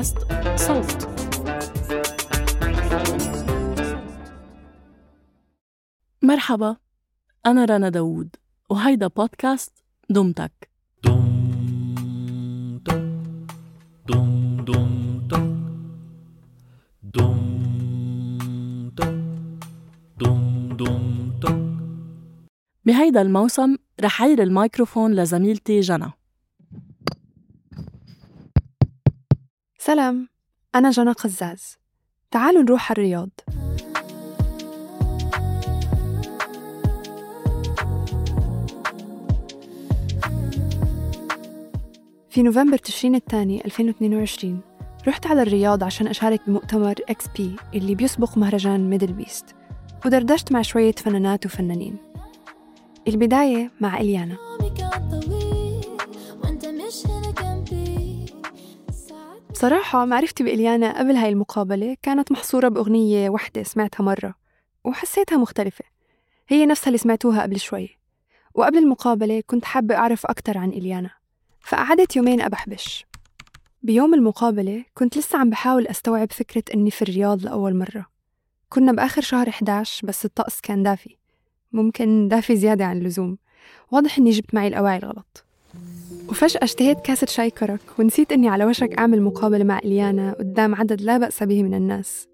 بودكاست صوت. مرحبا أنا رنا داوود وهيدا بودكاست دمتك. بهيدا الموسم رح عير الميكروفون لزميلتي جنى سلام أنا جنى قزاز. تعالوا نروح الرياض. في نوفمبر تشرين الثاني 2022 رحت على الرياض عشان أشارك بمؤتمر إكس بي اللي بيسبق مهرجان ميدل بيست ودردشت مع شوية فنانات وفنانين. البداية مع إليانا. بصراحة معرفتي بإليانا قبل هاي المقابلة كانت محصورة بأغنية وحدة سمعتها مرة وحسيتها مختلفة. هي نفسها اللي سمعتوها قبل شوي. وقبل المقابلة كنت حابة أعرف أكتر عن إليانا فقعدت يومين أبحبش. بيوم المقابلة كنت لسه عم بحاول أستوعب فكرة إني في الرياض لأول مرة. كنا بآخر شهر 11 بس الطقس كان دافي. ممكن دافي زيادة عن اللزوم. واضح إني جبت معي الأواعي الغلط وفجأة اشتهيت كاسة شاي كرك ونسيت إني على وشك أعمل مقابلة مع إليانا قدام عدد لا بأس به من الناس.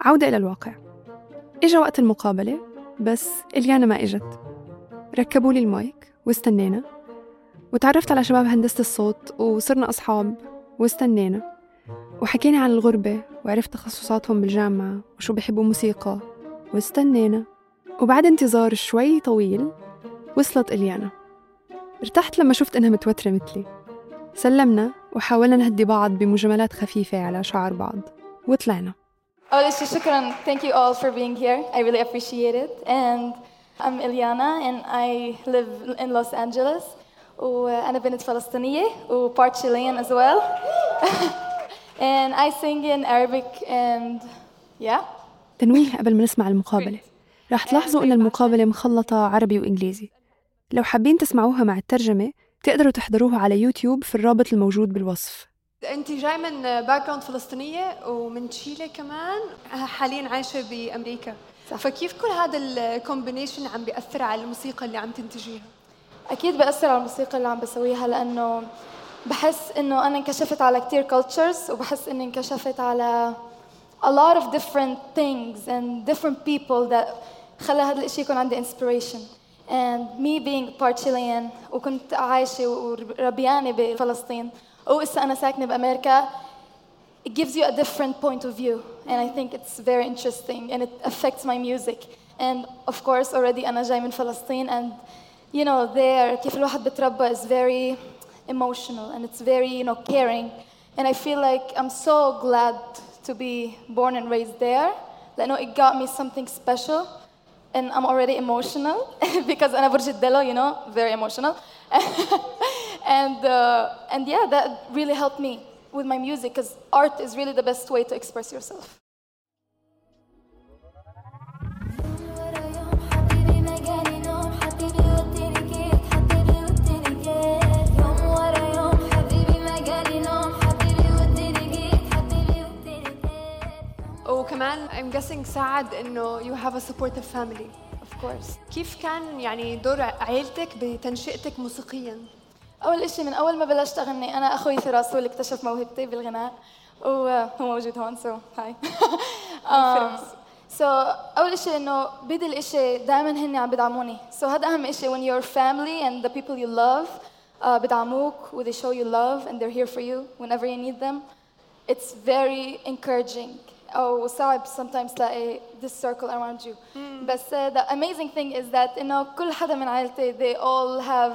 عودة إلى الواقع. إجا وقت المقابلة بس إليانا ما إجت. ركبوا لي المايك واستنينا. وتعرفت على شباب هندسة الصوت وصرنا أصحاب واستنينا. وحكينا عن الغربة وعرفت تخصصاتهم بالجامعة وشو بحبوا موسيقى. واستنينا. وبعد انتظار شوي طويل وصلت إليانا. ارتحت لما شفت إنها متوترة مثلي. سلمنا وحاولنا نهدي بعض بمجاملات خفيفة على شعر بعض. وطلعنا. أول شيء شكرا. Thank you all for being here. I really appreciate it. And I'm Ilyana and I live in Los Angeles. وأنا بنت فلسطينية و part Chilean as well. And I sing in Arabic and yeah. تنويه قبل ما نسمع المقابلة. رح تلاحظوا إن المقابلة مخلطة عربي وإنجليزي. لو حابين تسمعوها مع الترجمة تقدروا تحضروها على يوتيوب في الرابط الموجود بالوصف. انت جاي من باك جراوند فلسطينية ومن تشيلي كمان حاليا عايشة بأمريكا. صح. فكيف كل هذا الكومبينيشن عم بيأثر على الموسيقى اللي عم تنتجيها؟ أكيد بأثر على الموسيقى اللي عم بسويها لأنه بحس إنه أنا انكشفت على كتير cultures وبحس إني انكشفت على a lot of different things and different people that خلى هذا الشيء يكون عندي inspiration. and me being part Chilean وكنت عايشة وربيانة بفلسطين وإسا أنا ساكنة بأمريكا it gives you a different point of view and I think it's very interesting and it affects my music and of course already أنا جاي من فلسطين and you know there كيف الواحد بتربى is very emotional and it's very you know caring and I feel like I'm so glad to be born and raised there لأنه it got me something special and I'm already emotional because Ana Borgidello, you know, very emotional. and, uh, and yeah, that really helped me with my music because art is really the best way to express yourself. وكمان I'm guessing سعد إنه you have a supportive family of course كيف كان يعني دور عائلتك بتنشئتك موسيقيا؟ اول شيء من اول ما بلشت اغني انا اخوي فراس هو اللي اكتشف موهبتي بالغناء وهو موجود هون سو هاي سو اول شيء انه بدي الاشي دائما هن عم بدعموني سو so هذا اهم شيء when your family and the people you love uh, بدعموك و they show you love and they're here for you whenever you need them it's very encouraging أو صعب sometimes تلاقي this circle around you بس uh, the amazing thing is that إنه كل حدا من عائلتي they all have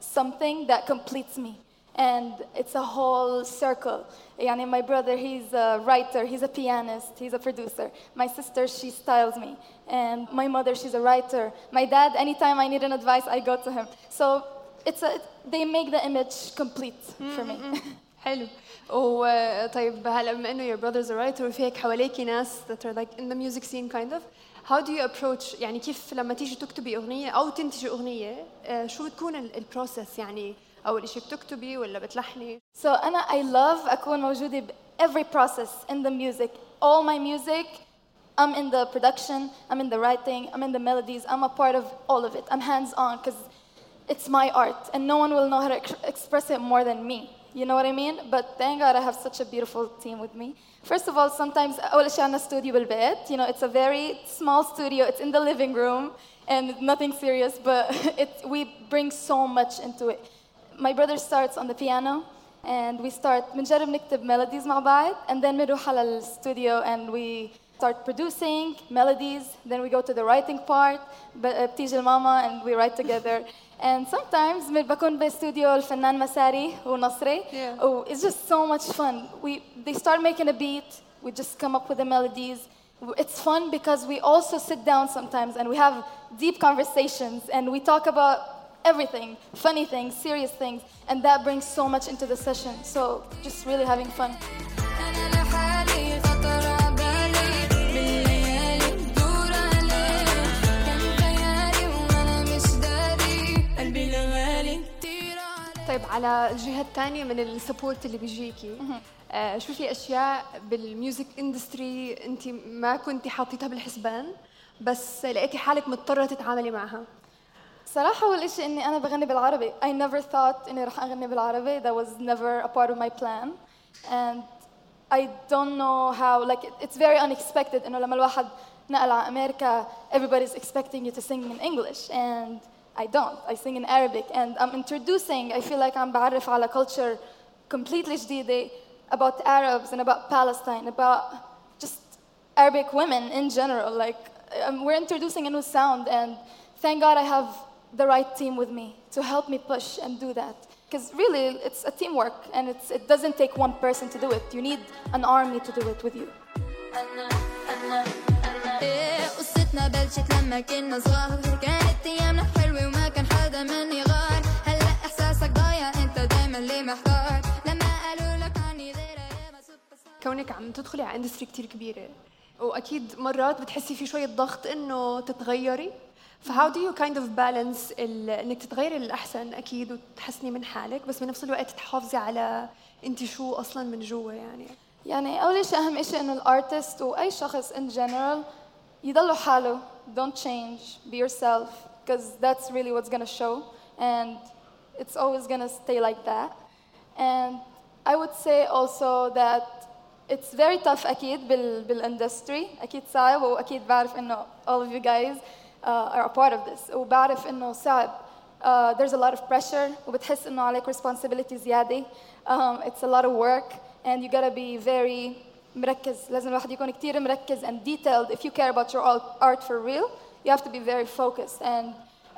something that completes me and it's a whole circle يعني my brother he's a writer he's a pianist he's a producer my sister she styles me and my mother she's a writer my dad anytime I need an advice I go to him so it's a they make the image complete for me حلو وطيب هلا بما انه your brother's a writer وفي هيك حواليكي ناس that are like in the music scene kind of how do you approach يعني كيف لما تيجي تكتبي اغنيه او تنتجي اغنيه آه، شو بتكون البروسيس يعني اول شيء بتكتبي ولا بتلحني So أنا I love أكون موجودة ب every process in the music. All my music, I'm in the production, I'm in the writing, I'm in the melodies, I'm a part of all of it. I'm hands on because it's my art and no one will know how to ex- express it more than me. You know what I mean? But thank God I have such a beautiful team with me. First of all, sometimes أول شيء عندنا studio بالبيت. You know, it's a very small studio. It's in the living room and nothing serious, but it, we bring so much into it. My brother starts on the piano and we start بنجرب نكتب melodies مع بعض and then بنروح على الستوديو and we start producing melodies then we go to the writing part ب- بتيجي الماما and we write together and sometimes من- بكون باستوديو الفنان مساري ونصري Yeah. oh it's just so much fun we they start making a beat we just come up with the melodies it's fun because we also sit down sometimes and we have deep conversations and we talk about everything funny things serious things and that brings so much into the session so just really having fun على الجهة الثانية من السبورت اللي بيجيكي. آه شو في أشياء بالميوزك اندستري انت ما كنتي حاطيتها بالحسبان بس لقيتي حالك مضطرة تتعاملي معها. صراحة أول شيء إني أنا بغني بالعربي. I never thought إني رح أغني بالعربي. That was never a part of my plan. And I don't know how like it- it's very unexpected إنه لما الواحد نقل على أمريكا everybody's expecting you to sing in English. And I don't I sing in Arabic and I'm introducing I feel like I'm بعرف على culture completely جديدة about Arabs and about Palestine about just Arabic women in general. Like, um, we're introducing a new sound, and thank God I have the right team with me to help me push and do that. Because really, it's a teamwork, and it's, it doesn't take one person to do it. You need an army to do it with you. قصتنا بلشت لما كنا صغار. كانت أيامنا حلوة وما كان حدا مني غار. هلأ إحساسك ضايع أنت دايما ليه محتار. لما قالوا لك عني غير كونك عم تدخلي على اندستري كتير كبيرة وأكيد مرات بتحسي في شوية ضغط إنه تتغيري. فهاو دو يو كايند اوف بالانس إنك تتغيري للأحسن؟ أكيد وتحسني من حالك بس بنفس الوقت تحافظي على أنت شو أصلا من جوا يعني. يعني أول شيء أهم شيء إنه الارتست وأي شخص in general يضلوا حاله don't change be yourself because that's really what's gonna show and it's always gonna stay like that and I would say also that it's very tough أكيد بال بالindustry أكيد صعب وأكيد بعرف إنه all of you guys uh, are a part of this وبعرف إنه صعب uh, there's a lot of pressure وبتحس إنه عليك responsibility زيادة um, it's a lot of work and you gotta be very مركز لازم الواحد يكون كتير مركز and detailed if you care about your al- art for real you have to be very focused and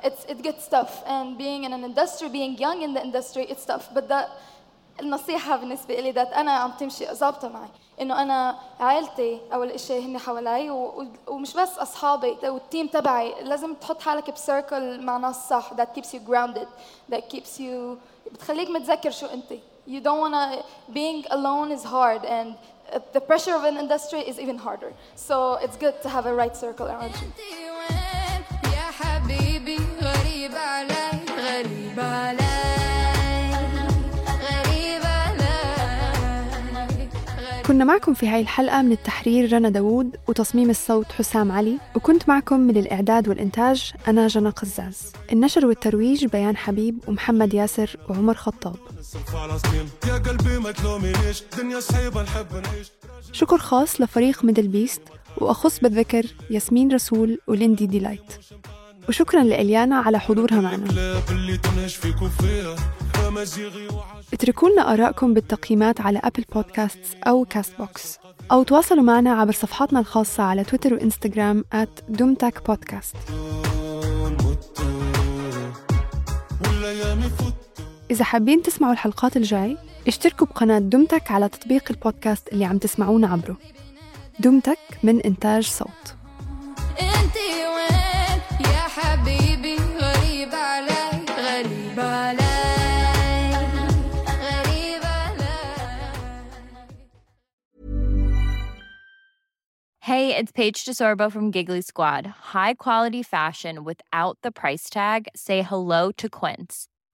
it's, it gets tough and being in an industry being young in the industry it's tough but that النصيحة بالنسبة لي ذات أنا عم تمشي ظابطة معي إنه أنا عائلتي أول إشي هن حوالي و- و- ومش بس أصحابي والتيم تبعي لازم تحط حالك بسيركل مع ناس صح that keeps you grounded that keeps you بتخليك متذكر شو أنت you don't wanna being alone is hard and uh, the pressure of an industry is even harder. So it's good to have a right circle around you. كنا معكم في هاي الحلقة من التحرير رنا داوود وتصميم الصوت حسام علي وكنت معكم من الإعداد والإنتاج أنا جنى قزاز. النشر والترويج بيان حبيب ومحمد ياسر وعمر خطاب. فلسطين يا قلبي ما تلومينيش دنيا صعيبة نحب نعيش. شكر خاص لفريق ميدل بيست وأخص بالذكر ياسمين رسول وليندي ديلايت وشكرا لإليانا على حضورها معنا. اتركوا لنا آرائكم بالتقييمات على أبل بودكاستس أو كاست بوكس أو تواصلوا معنا عبر صفحاتنا الخاصة على تويتر وإنستغرام at دومتاك إذا حابين تسمعوا الحلقات الجاي اشتركوا بقناة دومتك على تطبيق البودكاست اللي عم تسمعونا عبره دومتك من إنتاج صوت انتي وين يا حبيبي غريب علي غريب علي غريب علي Hey, it's Paige DeSorbo from Giggly Squad. High quality fashion without the price tag. Say hello to Quince.